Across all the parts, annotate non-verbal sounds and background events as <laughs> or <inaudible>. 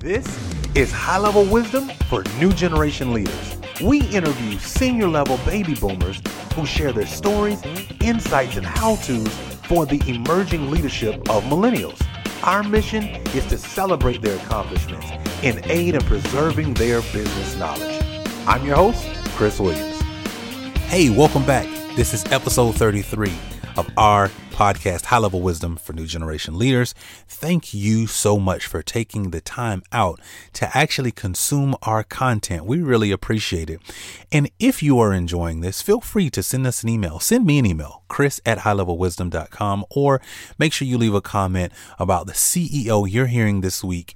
This is high level wisdom for new generation leaders. We interview senior level baby boomers who share their stories, insights, and how to's for the emerging leadership of millennials. Our mission is to celebrate their accomplishments in aid of preserving their business knowledge. I'm your host, Chris Williams. Hey, welcome back. This is episode 33 of our podcast, High Level Wisdom for New Generation Leaders. Thank you so much for taking the time out to actually consume our content. We really appreciate it. And if you are enjoying this, feel free to send us an email. Send me an email, chris at highlevelwisdom.com, or make sure you leave a comment about the CEO you're hearing this week,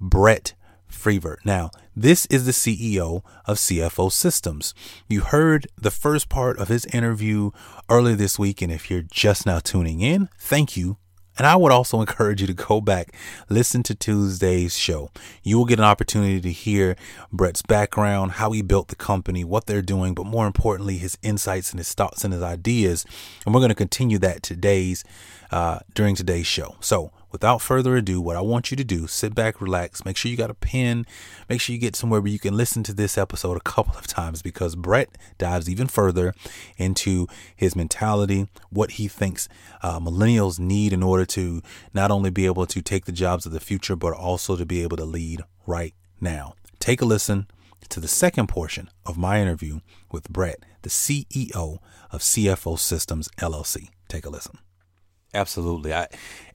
Brett Freevert. Now, this is the CEO of CFO Systems. You heard the first part of his interview earlier this week, and if you're just now tuning in, thank you. And I would also <laughs> encourage you to go back, listen to Tuesday's show. You will get an opportunity to hear Brett's background, how he built the company, what they're doing, but more importantly, his insights and his thoughts and his ideas. And we're going to continue that today's uh, during today's show. So without further ado, what I want you to do, sit back, relax, make sure you got a pen, make sure you get somewhere where you can listen to this episode a couple of times because Brett dives even further into his mentality, what he thinks uh, millennials need in order to not only be able to take the jobs of the future, but also to be able to lead right now. Take a listen to the second portion of my interview with Brett, the CEO of CFO Systems LLC. Take a listen. Absolutely. I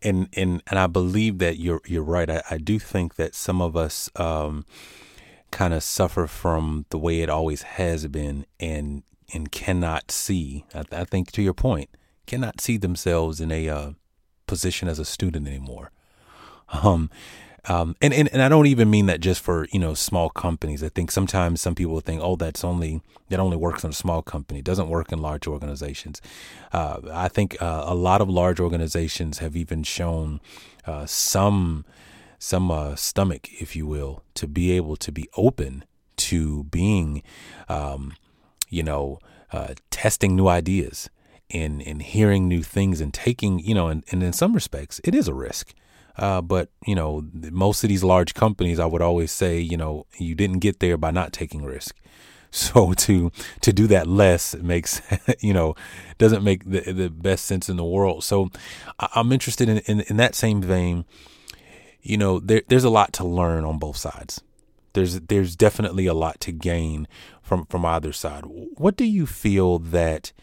and and and I believe that you're you're right. I, I do think that some of us um, kind of suffer from the way it always has been and and cannot see. I, I think to your point, cannot see themselves in a uh, position as a student anymore. Um, um, and, and, and I don't even mean that just for, you know, small companies. I think sometimes some people think, oh, that's only, that only works in a small company. It doesn't work in large organizations. Uh, I think uh, a lot of large organizations have even shown uh, some, some uh, stomach, if you will, to be able to be open to being, um, you know, uh, testing new ideas and, and hearing new things and taking, you know, and, and in some respects, it is a risk. Uh, but you know, most of these large companies, I would always say, you know, you didn't get there by not taking risk. <laughs> So to to do that less makes <laughs> you know doesn't make the the best sense in the world. So I'm interested in in, in that same vein. You know, there, there's a lot to learn on both sides. There's there's definitely a lot to gain from from either side. What do you feel that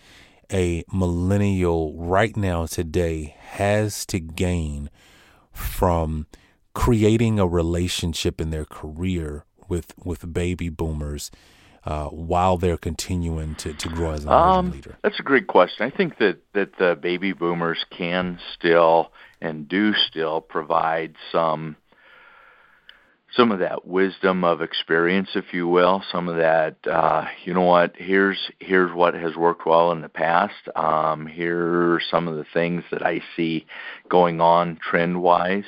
a millennial right now today has to gain from creating a relationship in their career with with baby boomers uh, while they're continuing to, to grow as an um, leader? That's a great question. I think that, that the baby boomers can still and do still provide some some of that wisdom of experience, if you will, some of that, uh, you know what, here's here's what has worked well in the past. Um, here are some of the things that I see going on trend wise.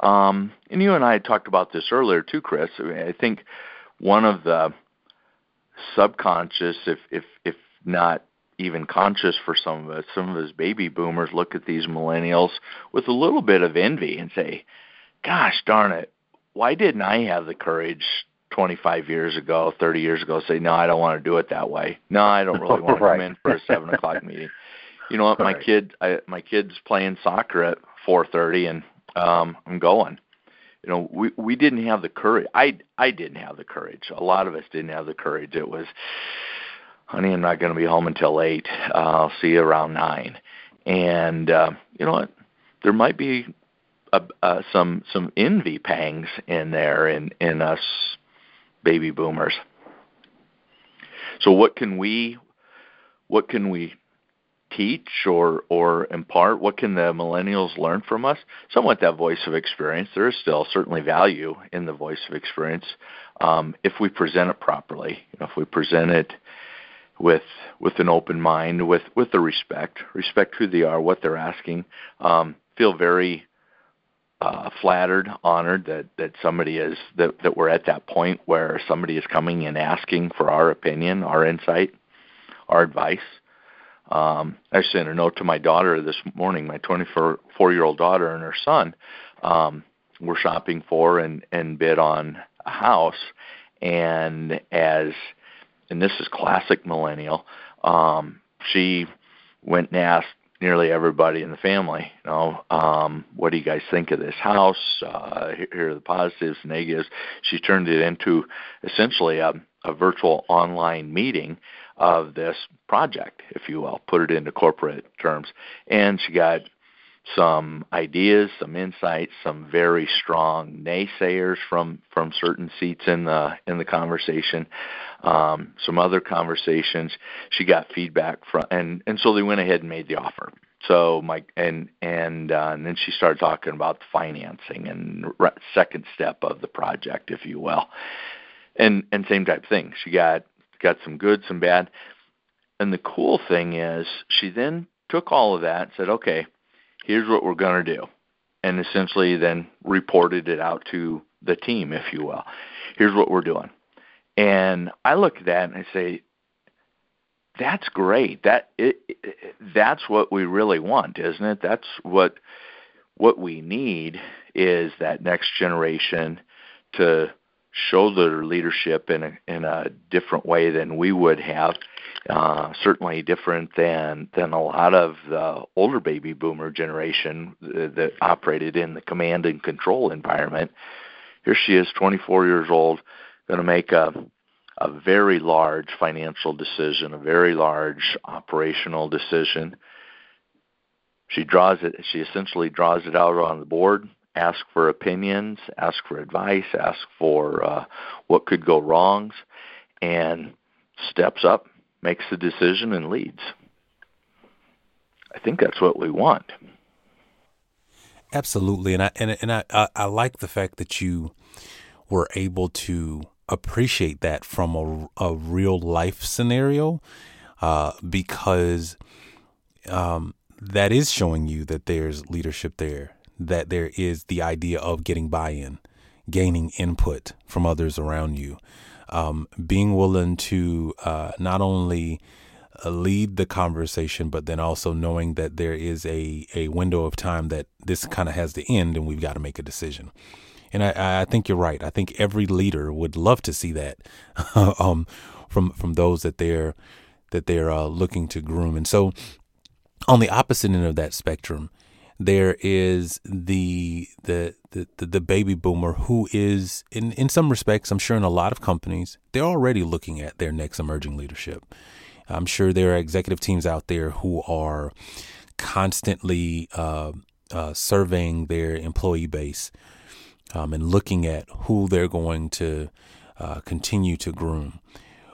Um, and you and I talked about this earlier too, Chris. I, mean, I think one of the subconscious, if if if not even conscious for some of us, some of us baby boomers look at these millennials with a little bit of envy and say, "Gosh darn it, why didn't I have the courage 25 years ago, 30 years ago, say, no, I don't want to do it that way. No, I don't really want to <laughs> right. come in for a seven o'clock <laughs> meeting. You know what? My kid, I, my kid's playing soccer at 4:30, and um, I'm going. You know, we we didn't have the courage. I I didn't have the courage. A lot of us didn't have the courage. It was, honey, I'm not going to be home until eight. Uh, I'll see you around nine. And uh, you know what? There might be uh, some some envy pangs in there in in us baby boomers. So what can we what can we teach or or impart? What can the millennials learn from us? Somewhat that voice of experience. There is still certainly value in the voice of experience um, if we present it properly. You know, if we present it with with an open mind, with with the respect, respect who they are, what they're asking. Um, feel very uh, flattered, honored that that somebody is that that we're at that point where somebody is coming and asking for our opinion, our insight, our advice. Um, I sent a note to my daughter this morning, my 24 year old daughter and her son. Um, were shopping for and and bid on a house, and as and this is classic millennial, um, she went and asked nearly everybody in the family, you know, um, what do you guys think of this house? Uh, here are the positives, negatives. She turned it into essentially a, a virtual online meeting of this project, if you will, put it into corporate terms. And she got some ideas, some insights, some very strong naysayers from from certain seats in the in the conversation. Um, some other conversations, she got feedback from, and and so they went ahead and made the offer. So Mike and and uh, and then she started talking about the financing and re- second step of the project, if you will, and and same type thing. She got got some good, some bad, and the cool thing is she then took all of that and said, okay here's what we're going to do. And essentially then reported it out to the team, if you will. Here's what we're doing. And I look at that and I say, that's great. That it, it, that's what we really want, isn't it? That's what what we need is that next generation to show their leadership in a in a different way than we would have uh, certainly different than than a lot of the older baby boomer generation that, that operated in the command and control environment. Here she is, 24 years old, going to make a a very large financial decision, a very large operational decision. She draws it. She essentially draws it out on the board. Ask for opinions, ask for advice, ask for uh, what could go wrongs, and steps up makes the decision and leads. I think that's what we want. Absolutely, and I and and I, I, I like the fact that you were able to appreciate that from a, a real life scenario, uh, because um, that is showing you that there's leadership there, that there is the idea of getting buy-in, gaining input from others around you, um, being willing to uh, not only uh, lead the conversation, but then also knowing that there is a, a window of time that this kind of has to end and we've got to make a decision. And I, I think you're right. I think every leader would love to see that <laughs> um, from from those that they're that they're uh, looking to groom. And so, on the opposite end of that spectrum, there is the, the the the, baby boomer who is in in some respects I'm sure in a lot of companies they're already looking at their next emerging leadership. I'm sure there are executive teams out there who are constantly uh, uh, surveying their employee base um, and looking at who they're going to uh, continue to groom.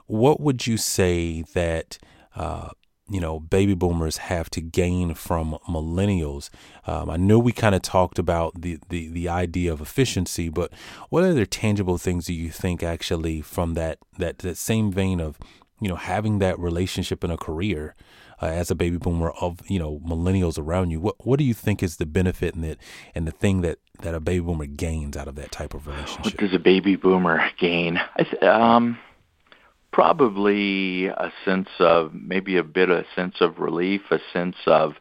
What would you say that uh, you know baby boomers have to gain from millennials. Um, i know we kind of talked about the, the the idea of efficiency but what other tangible things do you think actually from that that that same vein of you know having that relationship in a career uh, as a baby boomer of you know millennials around you what what do you think is the benefit in it and the thing that that a baby boomer gains out of that type of relationship? what does a baby boomer gain? I th- um probably a sense of maybe a bit of a sense of relief, a sense of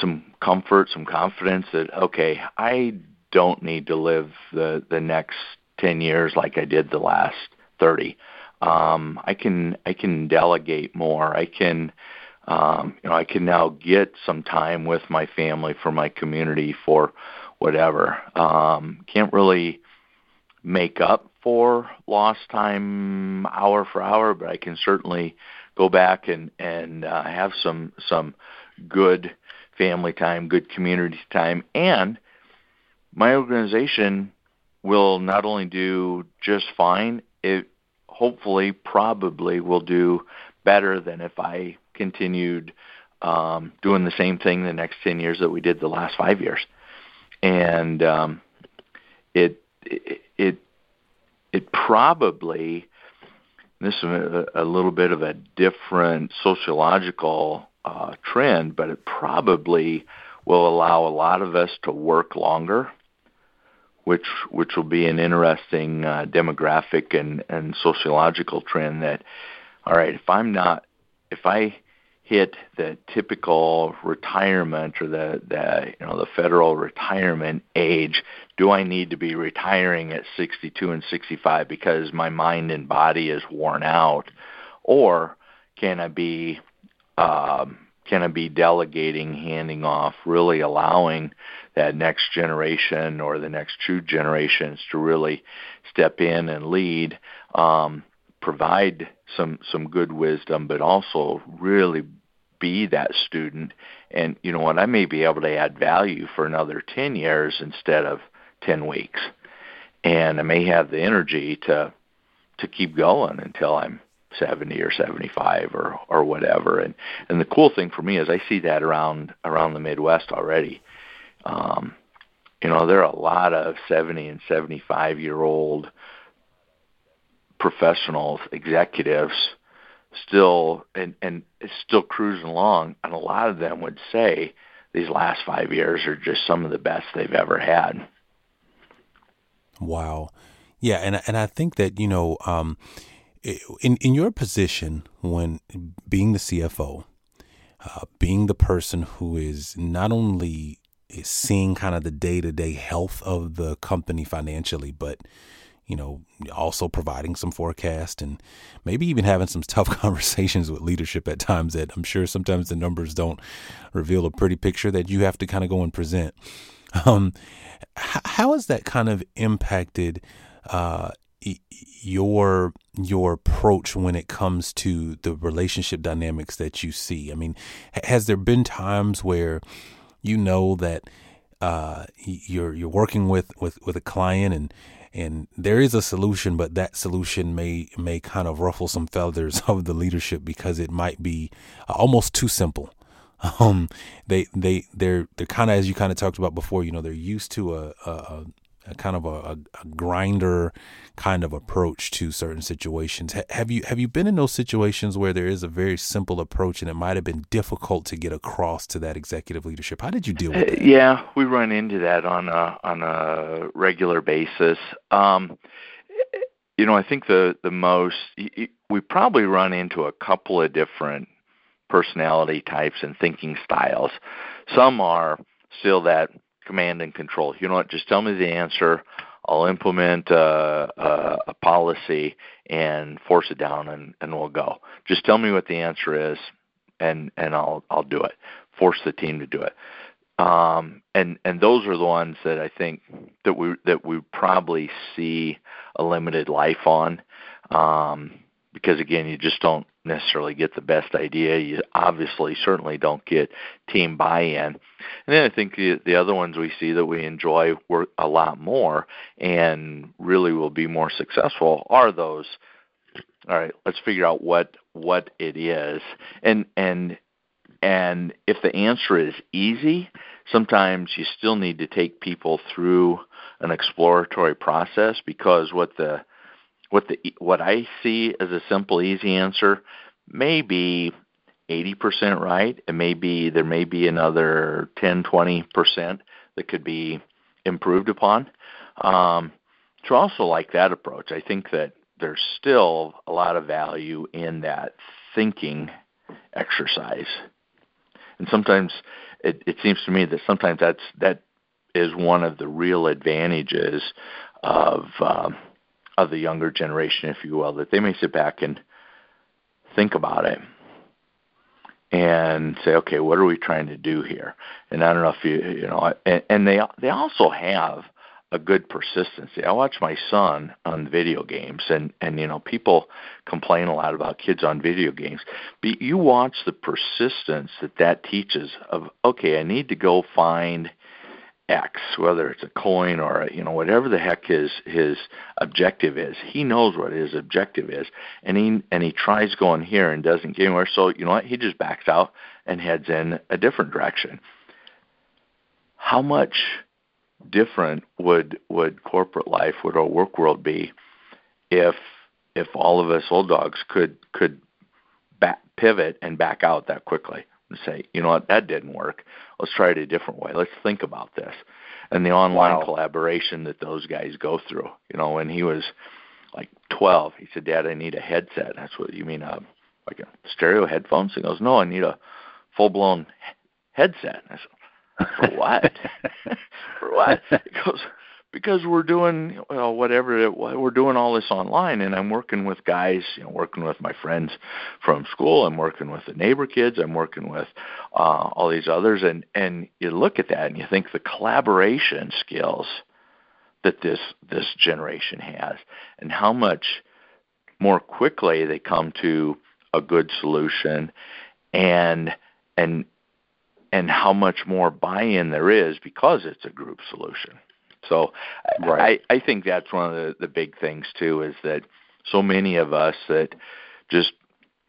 some comfort, some confidence that okay, I don't need to live the the next 10 years like I did the last 30. Um, I can I can delegate more. I can um, you know I can now get some time with my family for my community for whatever. Um, can't really make up for lost time hour for hour, but I can certainly go back and and uh, have some some good family time, good community time, and my organization will not only do just fine, it hopefully probably will do better than if I continued um, doing the same thing the next 10 years that we did the last five years. And um, it, it, it, it probably, this is a, a little bit of a different sociological uh, trend, but it probably will allow a lot of us to work longer, which which will be an interesting uh, demographic and, and sociological trend. That all right, if I'm not, if I hit the typical retirement or the, the you know the federal retirement age do i need to be retiring at 62 and 65 because my mind and body is worn out? Or can i be um, can I be delegating, handing off, really allowing that next generation or the next two generations to really step in and lead, um, provide some some good wisdom, but also really be that student. And you know what? I may be able to add value for another ten years instead of ten weeks, and I may have the energy to to keep going until I'm 70 or 75 or or whatever and and the cool thing for me is I see that around around the Midwest already um you know there are a lot of 70 and 75 year old professionals executives still and and still cruising along and a lot of them would say these last 5 years are just some of the best they've ever had. Wow. Yeah and and I think that you know um in in your position when being the CFO, uh, being the person who is not only is seeing kind of the day to day health of the company financially, but you know, also providing some forecast and maybe even having some <laughs> tough conversations with leadership at times that I'm sure sometimes the numbers don't reveal a pretty picture that you have to kind of go and present. Um, how has that kind of impacted uh, your your approach when it comes to the relationship dynamics that you see? I mean, has there been times where you know that uh, you're you're working with, with, with a client and and there is a solution, but that solution may may kind of ruffle some feathers <laughs> of the leadership because it might be almost too simple. <laughs> Um, they they they're they're kind of as you kind of talked about before. You know, they're used to a, a, a kind of a, a, grinder kind of approach to certain situations. have you have you been in those situations where there is a very simple approach and it might have been difficult to get across to that executive leadership? How did you deal with it? Uh, yeah, we run into that on a on a regular basis. Um, you know, I think the the most we probably run into a couple of different personality types and thinking styles. Some are still that command and control. You know what? Just tell me the answer. I'll implement a, a, a policy and force it down, and, and we'll go. Just tell me what the answer is, and and I'll I'll do it. Force the team to do it. Um, and and those are the ones that I think that we that we probably see a limited life on, um, because again, you just don't necessarily get the best idea. You obviously certainly don't get team buy-in. And then I think the, the other ones we see that we enjoy work a lot more and really will be more successful are those. All right, let's figure out what what it is, and and and if the answer is easy, sometimes you still need to take people through an exploratory process because what the what the what I see as a simple, easy answer may be 80% right. It may be there may be another 10, 20% that could be improved upon. Um, to also like that approach, I think that there's still a lot of value in that thinking exercise. And sometimes it, it seems to me that sometimes that's that is one of the real advantages of um, of the younger generation, if you will, that they may sit back and think about it and say, okay, what are we trying to do here? And I don't know if you, you know, and, and they they also have a good persistency. I watch my son on video games, and and you know, people complain a lot about kids on video games, but you watch the persistence that that teaches. Of okay, I need to go find X, whether it's a coin or a, you know whatever the heck his his objective is. He knows what his objective is, and he and he tries going here and doesn't get anywhere. So you know what? He just backs out and heads in a different direction. How much different would would corporate life, would our work world be, if if all of us old dogs could could back, pivot and back out that quickly? And say, you know what, that didn't work. Let's try it a different way. Let's think about this. And the online wow. collaboration that those guys go through. You know, when he was like 12, he said, Dad, I need a headset. That's what you mean, uh, like a stereo headphones? He goes, No, I need a full blown headset. I said, For what? <laughs> For what? He goes, because we're doing well, whatever it, we're doing all this online and I'm working with guys, you know, working with my friends from school, I'm working with the neighbor kids, I'm working with uh all these others and and you look at that and you think the collaboration skills that this this generation has and how much more quickly they come to a good solution and and and how much more buy-in there is because it's a group solution. So right. I, I think that's one of the, the big things too is that so many of us that just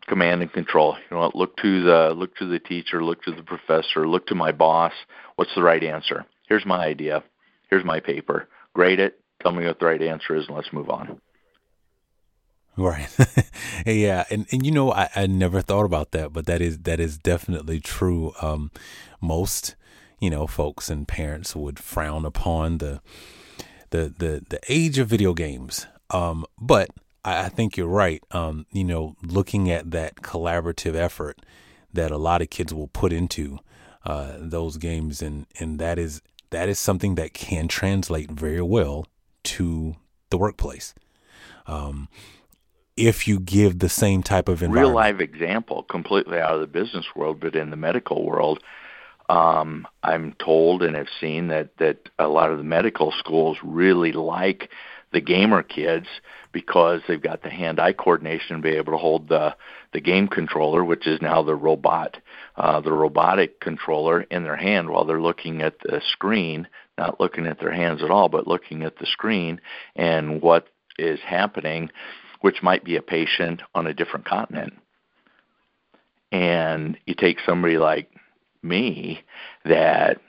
command and control. You know, look to the look to the teacher, look to the professor, look to my boss. What's the right answer? Here's my idea. Here's my paper. Grade it. Tell me what the right answer is, and let's move on. Right. <laughs> yeah, and and you know, I, I never thought about that, but that is that is definitely true. Um, most you know, folks and parents would frown upon the the the, the age of video games. Um, but I, I think you're right. Um, you know, looking at that collaborative effort that a lot of kids will put into uh, those games, and and that is that is something that can translate very well to the workplace. Um, if you give the same type of real live example, completely out of the business world, but in the medical world, um, I'm told and have seen that that a lot of the medical schools really like the gamer kids because they've got the hand-eye coordination to be able to hold the the game controller, which is now the robot, uh, the robotic controller in their hand while they're looking at the screen, not looking at their hands at all, but looking at the screen and what is happening, which might be a patient on a different continent. And you take somebody like me that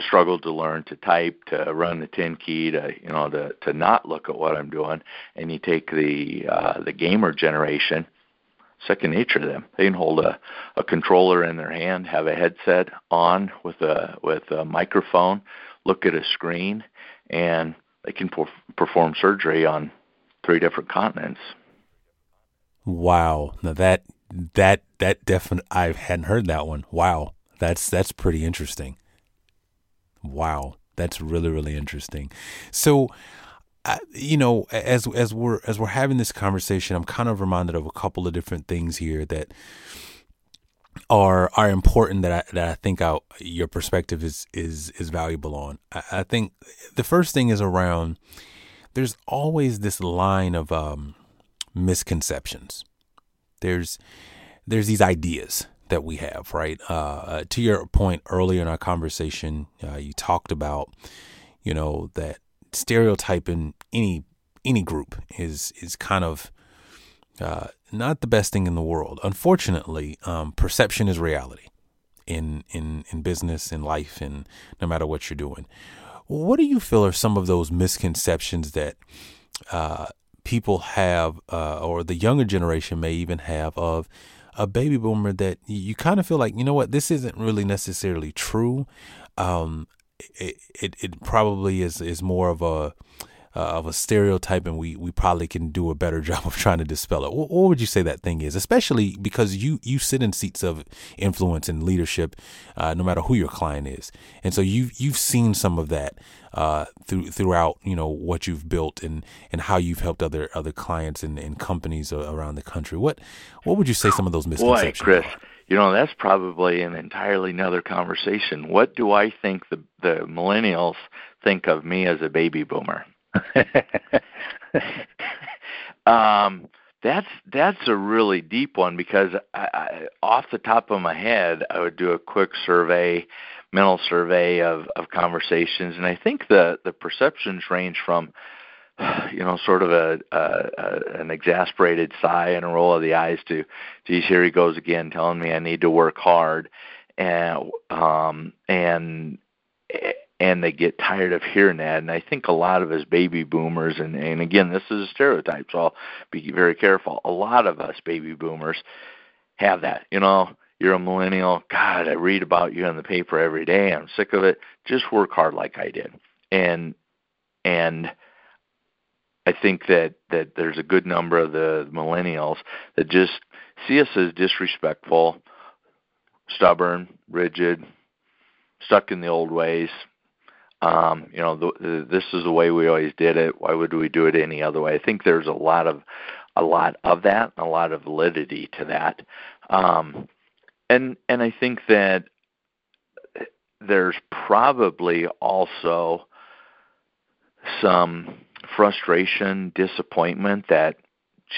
struggled to learn to type, to run the 10 key, to you know, to to not look at what I'm doing. And you take the uh, the gamer generation, second nature to them. They can hold a, a controller in their hand, have a headset on with a with a microphone, look at a screen, and they can per- perform surgery on three different continents. Wow, now that that that definitely I hadn't heard that one. Wow, that's that's pretty interesting. Wow, that's really really interesting. So, uh, you know, as as we're as we're having this conversation, I'm kind of reminded of a couple of different things here that are are important that I that I think I, your perspective is is is valuable on. I, I think the first thing is around. There's always this line of um, misconceptions there's there's these ideas that we have, right? Uh, uh, to your point earlier in our conversation, uh, you talked about, you know, that stereotyping any any group is is kind of uh, not the best thing in the world. Unfortunately, um, perception is reality in in in business, in life, and no matter what you're doing. What do you feel are some of those misconceptions that uh, people have, uh, or the younger generation may even have, of a baby boomer that you kind of feel like, you know what, this isn't really necessarily true. Um, it, it, it probably is, is more of a, uh, of a stereotype, and we, we probably can do a better <laughs> job of trying to dispel it. What, what, would you say that thing is? Especially because you you sit in seats of influence and leadership, uh, no matter who your client is, and so you you've seen some of that uh, through throughout you know what you've built and and how you've helped other other clients and, and companies around the country. What what would you say some of those misconceptions? Boy, Chris. Are? You know, that's probably an entirely another conversation. What do I think the the millennials think of me as a baby boomer? <laughs> um, that's that's a really deep one because I, I, off the top of my head, I would do a quick survey. mental survey of, of conversations, and I think the the perceptions range from <sighs> you know, sort of a, a, a an exasperated sigh and a roll of the eyes to, geez, here he goes again, telling me I need to work hard, and um, and and they get tired of hearing that. And I think a lot of us baby boomers, and and again, this is a stereotype, so I'll be very careful. A lot of us baby boomers have that, you know. You're a millennial. God, I read about you in the paper every day. I'm sick of it. Just work hard like I did. And and I think that that there's a good number of the millennials that just see us as disrespectful, stubborn, rigid, stuck in the old ways. Um, you know, the, the, this is the way we always did it. Why would we do it any other way? I think there's a lot of a lot of that, a lot of validity to that, um, and and I think that there's probably also some frustration, disappointment that,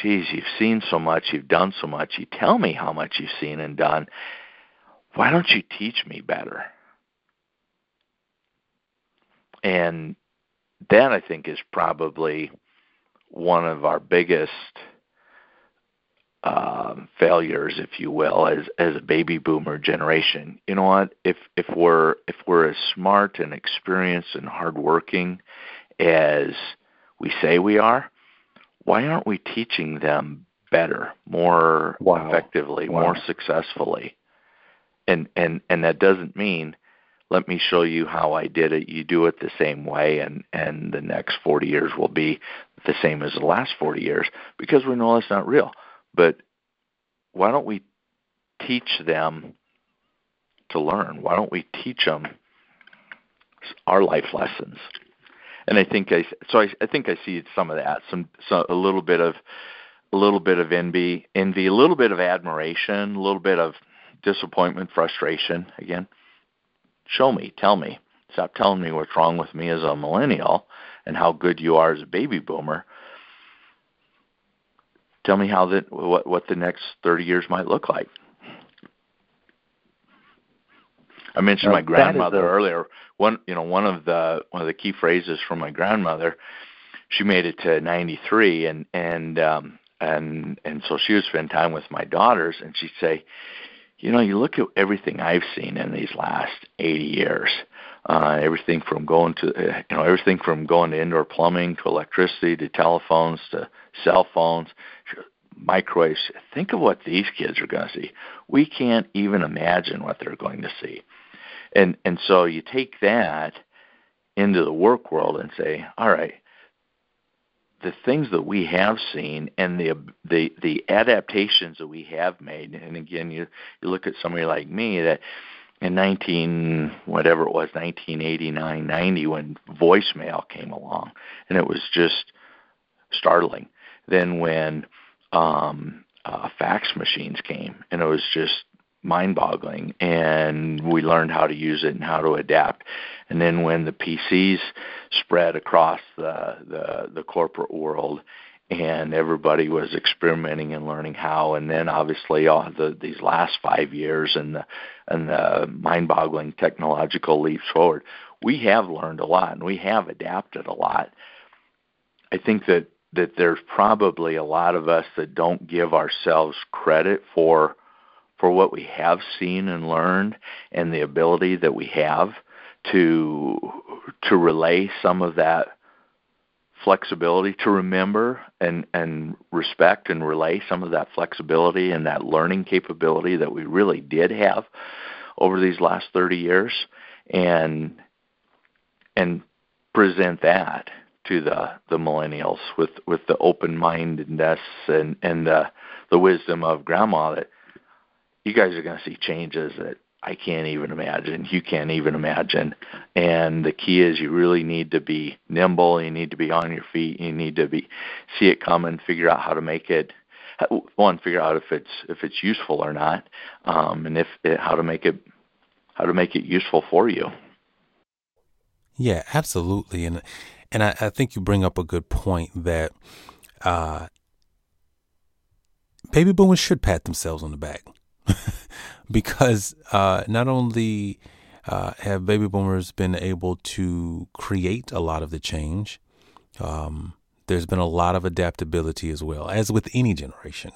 geez, you've seen so much, you've done so much, you tell me how much you've seen and done. Why don't you teach me better? And that, I think, is probably one of our biggest uh, failures, if you will, as as a baby boomer generation. You know what? If if we're if we're as smart and experienced and hardworking as we say we are, why aren't we teaching them better, more wow. effectively, wow. more successfully? And and and that doesn't mean let me show you how I did it. You do it the same way, and and the next 40 years will be the same as the last 40 years because we know that's not real. But why don't we teach them to learn? Why don't we teach them our life lessons? and I think I so I, I think I see some of that, some, some a little bit of a little bit of envy, envy, a little bit of admiration, a little bit of disappointment, frustration. Again, show me, tell me, stop telling me what's wrong with me as a millennial and how good you are as a baby boomer. Tell me how that what what the next 30 years might look like. I mentioned now, my grandmother a, earlier. One, you know, one of the one of the key phrases from my grandmother. She made it to 93, and and um, and and so she would spend time with my daughters, and she'd say, you know, you look at everything I've seen in these last 80 years. Uh, everything from going to, uh, you know, everything from going to indoor plumbing to electricity to telephones to cell phones, microwaves. Think of what these kids are going to see. We can't even imagine what they're going to see. And and so you take that into the work world and say, all right, the things that we have seen and the the the adaptations that we have made, and again, you you look at somebody like me that in 19 whatever it was 1989 90 when voicemail came along and it was just startling. Then when um uh, fax machines came and it was just mind boggling and we learned how to use it and how to adapt and then when the PCs spread across the the, the corporate world and everybody was experimenting and learning how and then obviously all the these last 5 years and the and the mind-boggling technological leaps forward we have learned a lot and we have adapted a lot. I think that that there's probably a lot of us that don't give ourselves credit for for what we have seen and learned and the ability that we have to to relay some of that flexibility to remember and and respect and relay some of that flexibility and that learning capability that we really did have over these last 30 years and and present that to the the millennials with with the open mindedness and and the the wisdom of grandma that you guys are going to see changes that I can't even imagine. You can't even imagine. And the key is you really need to be nimble. You need to be on your feet. You need to be see it coming, figure out how to make it. One, figure out if it's if it's useful or not, um, and if it, how to make it how to make it useful for you. Yeah, absolutely. And and I, I think you bring up a good point that uh, baby boomers should pat themselves on the back <laughs> because uh, not only uh, have baby boomers been able to create a lot of the change. Um, there's been a lot of adaptability as well, as with any generation.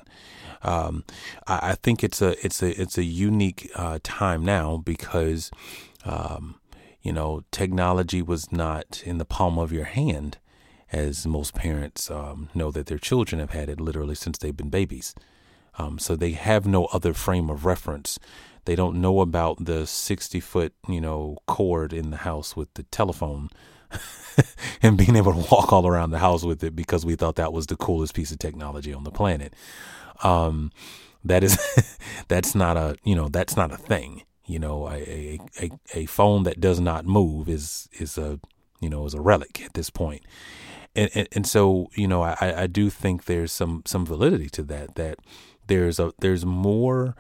Um, I, I, think it's a it's a it's a unique uh, time now because um, you know technology was not in the palm of your hand, as most parents um, know that their children have had it literally since they've been babies. Um, so they have no other frame of reference. They don't know about the 60 foot, you know, cord in the house with the telephone <laughs> and being able to walk all around the house with it because we thought that was the coolest piece of technology on the planet. Um, that is, <laughs> that's not a, you know, that's not a thing. You know, a, a, a phone that does not move is, is a, you know, is a relic at this point. And, and, and so, you know, I, I do think there's some, some validity to that, that there's a, there's more,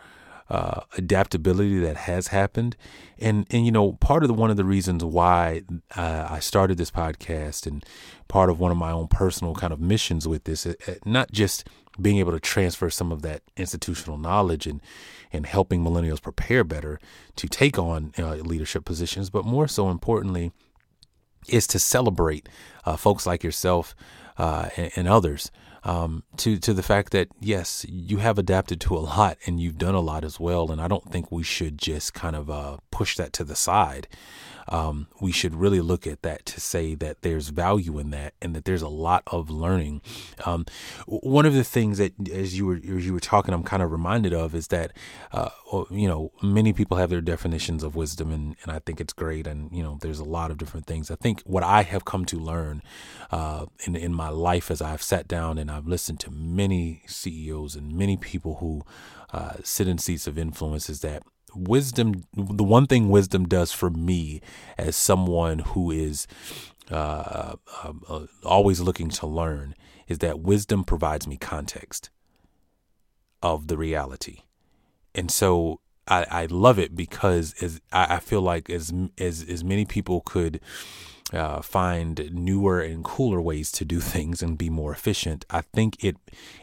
uh, adaptability that has happened, and and you know part of the one of the reasons why uh, I started this podcast and part of one of my own personal kind of missions with this, uh, uh, not just being able to transfer some of that institutional knowledge and and helping millennials prepare better to take on uh, leadership positions, but more so importantly, is to celebrate uh, folks like yourself and, and others um, to to the fact that yes, you have adapted to a lot and you've done a lot as well. And I don't think we should just kind of uh, push that to the side um, we should really look at that to say that there's value in that and that there's a lot of learning. Um, one of the things that, as you were as you were talking, I'm kind of reminded of is that, uh, you know, many people have their definitions of wisdom, and, and I think it's great. And you know, there's a lot of different things. I think what I have come to learn uh, in in my life as I've sat down and I've listened to many CEOs and many people who uh, sit in seats of influence is that wisdom the one thing wisdom does for me as someone who is uh, uh, uh, always looking to learn is that wisdom provides me context of the reality. And so I, I love it because as I, I feel like as as as many people could uh, find newer and cooler ways to do things and be more efficient. I think it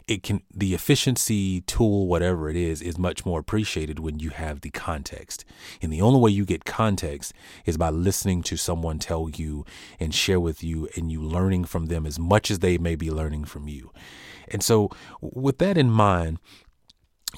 it can the efficiency tool, whatever it is, is much more appreciated when you have the context. And the only way you get context is by listening to someone tell you and share with you, and you learning from them as much as they may be learning from you. And so, with that in mind,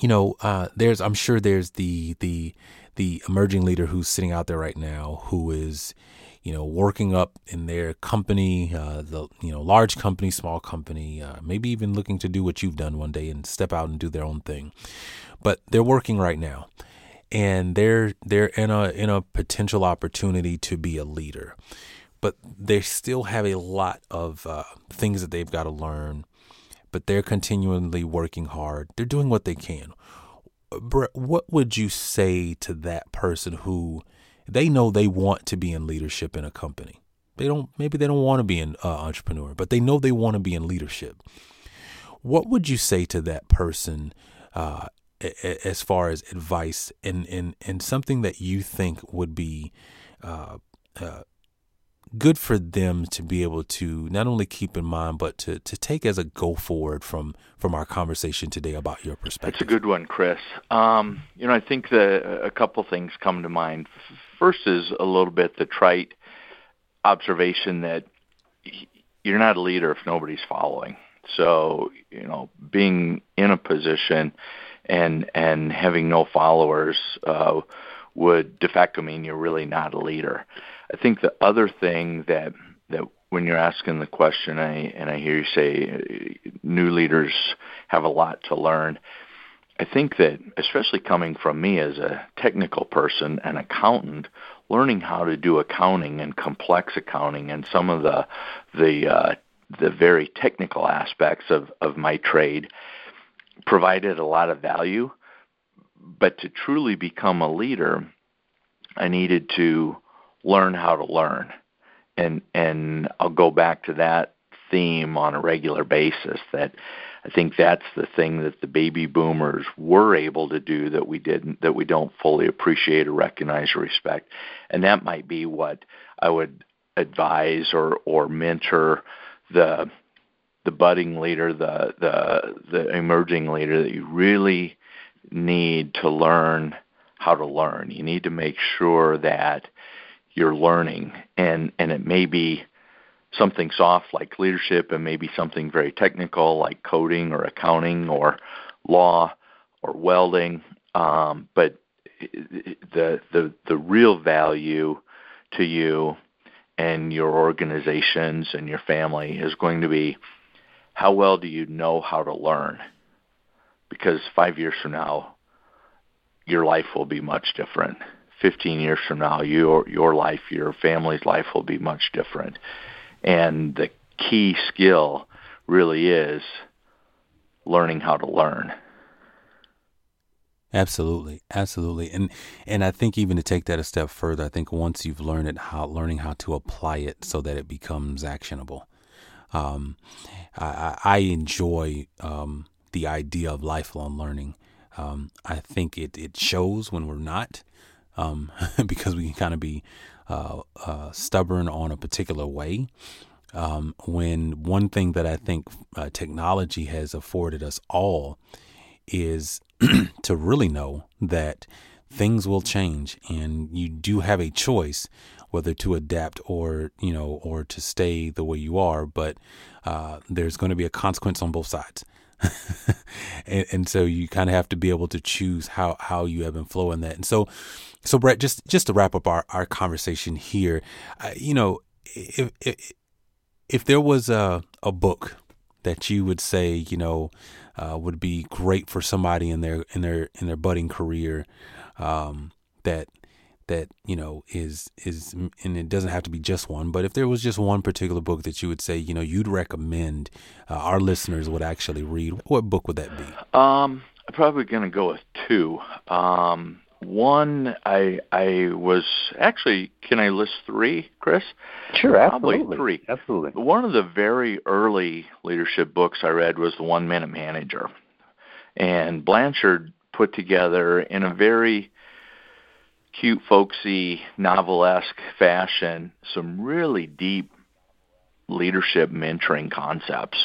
you know, uh, there's I'm sure there's the the the emerging leader who's sitting out there right now who is you know, working up in their company, uh, the you know, large company, small company, uh, maybe even looking to do what you've done one day and step out and do their own thing. But they're working right now, and they're they're in a in a potential opportunity to be a leader, but they still have a lot of uh, things that they've got to learn. But they're continually working hard. They're doing what they can. Brett, what would you say to that person who they know they want to be in leadership in a company. They don't maybe they don't want to be an uh, entrepreneur, but they know they want to be in leadership. What would you say to that person uh, as far as advice and, and, and something that you think would be uh, uh, good for them to be able to not only keep in mind but to, to take as a go forward from from our conversation today about your perspective. That's a good one, Chris. Um, you know, I think that a couple things come to mind. First is a little bit the trite observation that you're not a leader if nobody's following. So, you know, being in a position and and having no followers uh, would de facto mean you're really not a leader. I think the other thing that that when you're asking the question, I, and I hear you say new leaders have a lot to learn. I think that, especially coming from me as a technical person, an accountant, learning how to do accounting and complex accounting and some of the the uh, the very technical aspects of, of my trade provided a lot of value. But to truly become a leader, I needed to learn how to learn. And and I'll go back to that theme on a regular basis that I think that's the thing that the baby boomers were able to do that we didn't that we don't fully appreciate or recognize or respect. And that might be what I would advise or or mentor the the budding leader, the the the emerging leader that you really need to learn how to learn. You need to make sure that you're learning, and and it may be something soft like leadership, and maybe something very technical like coding or accounting or law or welding. Um, but the the the real value to you and your organizations and your family is going to be how well do you know how to learn? Because five years from now, your life will be much different. 15 years from now, your your life, your family's life will be much different. And the key skill really is learning how to learn. Absolutely, absolutely, and and I think even to take that a step further, I think once you've learned it, how learning how to apply it so that it becomes actionable. Um, I, I enjoy um, the idea of lifelong learning. Um, I think it it shows when we're not, um, <laughs> because we can kind of be uh, uh, stubborn on a particular way. Um, when one thing that I think uh, technology has afforded us all is <clears throat> to really know that things will change and you do have a choice whether to adapt or you know or to stay the way you are but uh, there's going to be a consequence on both sides <laughs> and, and, so you kind of have to be able to choose how how you ebb and flow in that. And so so brett just just to wrap up our, our conversation here uh, you know if, if if there was a a book that you would say you know uh, would be great for somebody in their in their in their budding career um, that that you know is is and it doesn't have to be just one but if there was just one particular book that you would say you know you'd recommend uh, our listeners would actually read what book would that be um i'm probably going to go with two um one, I I was actually. Can I list three, Chris? Sure, absolutely. Probably three. Absolutely. One of the very early leadership books I read was The One Minute Manager, and Blanchard put together in a very cute, folksy, novelesque fashion some really deep leadership mentoring concepts.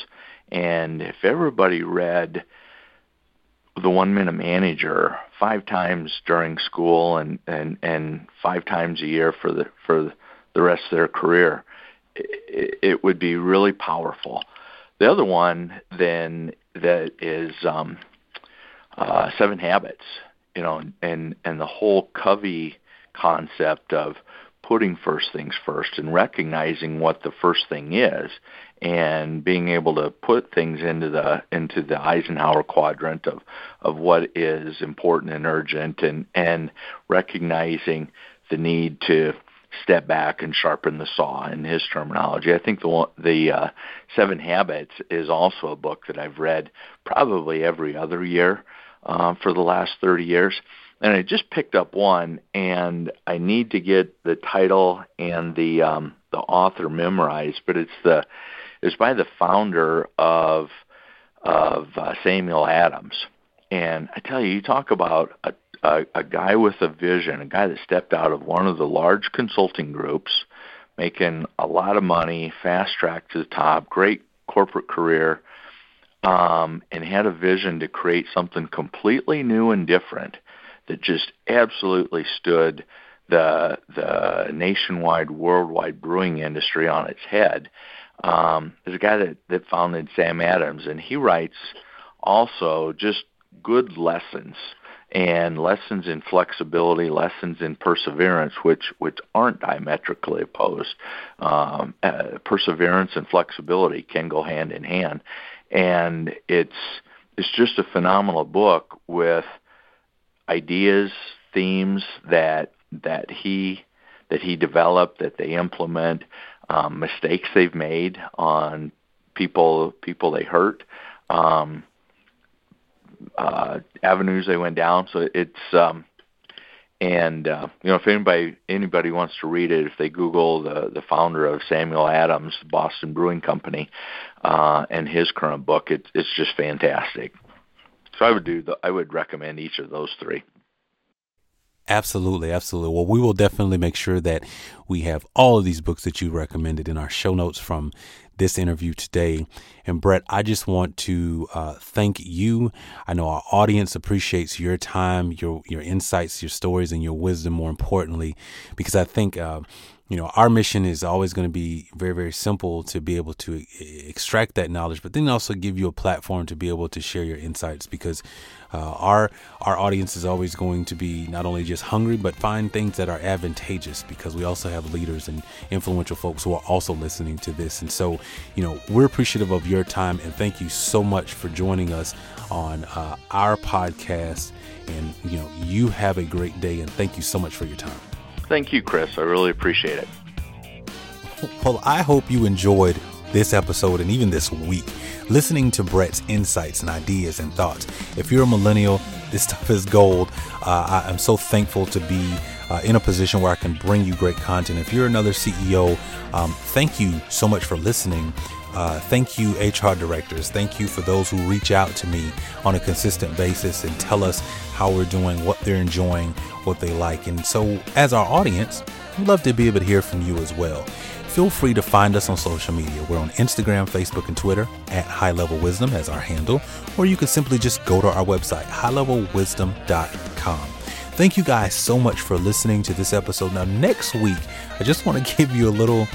And if everybody read the one minute manager five times during school and and and five times a year for the for the rest of their career it, it would be really powerful the other one then that is um uh seven habits you know and and the whole covey concept of putting first things first and recognizing what the first thing is and being able to put things into the into the Eisenhower quadrant of of what is important and urgent and and recognizing the need to step back and sharpen the saw in his terminology. I think the the uh, Seven Habits is also a book that I've read probably every other year uh, for the last 30 years. And I just picked up one, and I need to get the title and the um, the author memorized. But it's the is by the founder of of uh, Samuel Adams. And I tell you, you talk about a, a, a guy with a vision, a guy that stepped out of one of the large consulting groups, making a lot of money, fast track to the top, great corporate career, um, and had a vision to create something completely new and different that just absolutely stood the the nationwide, worldwide brewing industry on its head um, there's a guy that, that founded Sam Adams, and he writes also just good lessons and lessons in flexibility, lessons in perseverance, which which aren't diametrically opposed. Um, uh, perseverance and flexibility can go hand in hand, and it's it's just a phenomenal book with ideas, themes that that he that he developed, that they implement, um, mistakes they've made on people people they hurt, um, uh, avenues they went down. So it's um, and uh, you know if anybody anybody wants to read it, if they Google the the founder of Samuel Adams, Boston Brewing Company, uh, and his current book, it's it's just fantastic. So I would do the, I would recommend each of those three. Absolutely, absolutely. Well, we will definitely make sure that we have all of these books that you recommended in our show notes from this interview today. And Brett, I just want to uh, thank you. I know our audience appreciates your time, your your insights, your stories, and your wisdom. More importantly, because I think. Uh, you know, our mission is always going to be very, very simple to be able to extract that knowledge, but then also give you a platform to be able to share your insights because uh, our our audience is always going to be not only just hungry but find things that are advantageous because we also have leaders and influential folks who are also listening to this. And so you know we're appreciative of your time and thank you so much for joining us on uh, our podcast. And you know you have a great day and thank you so much for your time thank you chris i really appreciate it well i hope you enjoyed this episode and even this week listening to Brett's insights and ideas and thoughts. If you're a millennial, this <laughs> stuff is gold. Uh, I, am so thankful to be uh, in a position where I can bring you great content. If you're another CEO, um, thank you so much for listening. Uh, thank you, HR directors. Thank you for those who reach out to me on a consistent basis and tell us how we're doing, what they're enjoying, what they like. And so, as our audience, we'd love to be able to hear from you as well feel free to find us on social media. We're on Instagram, Facebook, and Twitter at High Level Wisdom as our handle, or you can simply just go to our website, highlevelwisdom.com. Thank you guys so much for listening to this episode. Now, next week, I just want to <laughs> give you a little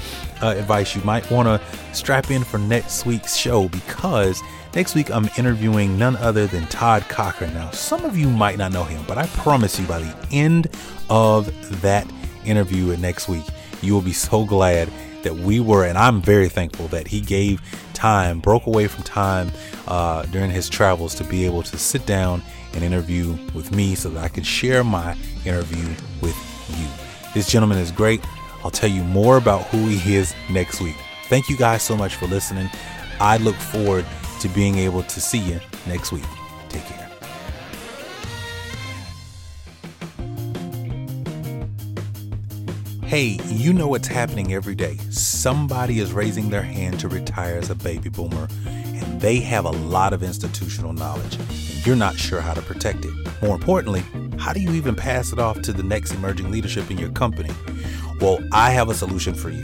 uh, advice. You might want to strap in for next week's show because next week I'm interviewing none other than Todd Cochran. Now, some of you might not know him, but I promise you by the end of that interview next week, you will be so glad that we were, and I'm very thankful that he gave time, broke away from time uh, during his travels to be able to sit down and interview with me so that I could share my interview with you. This gentleman is great. I'll tell you more about who he is next week. Thank you guys so much for listening. I look forward to being able to see you next week. Take care. Hey, you know what's happening every day. Somebody is raising their hand to retire as a baby boomer, and they have a lot of institutional knowledge, and you're not sure how to protect it. More importantly, how do you even pass it off to the next emerging leadership in your company? Well, I have a solution for you.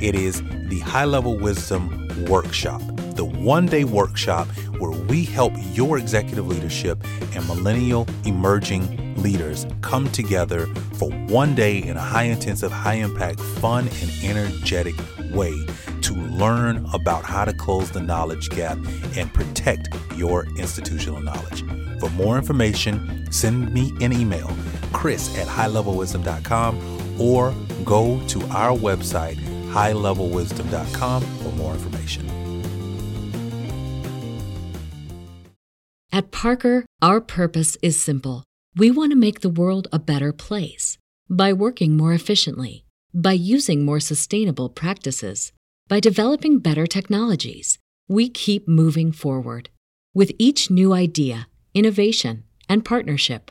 It is the High Level Wisdom Workshop, the one day workshop where we help your executive leadership and millennial emerging leaders come together for one day in a high intensive, high impact, fun, and energetic way to learn about how to close the knowledge gap and protect your institutional knowledge. For more information, send me an email, chris at highlevelwisdom.com, or go to our website, highlevelwisdom.com, for more information. At Parker, our purpose is simple we want to make the world a better place by working more efficiently, by using more sustainable practices, by developing better technologies. We keep moving forward. With each new idea, innovation, and partnership,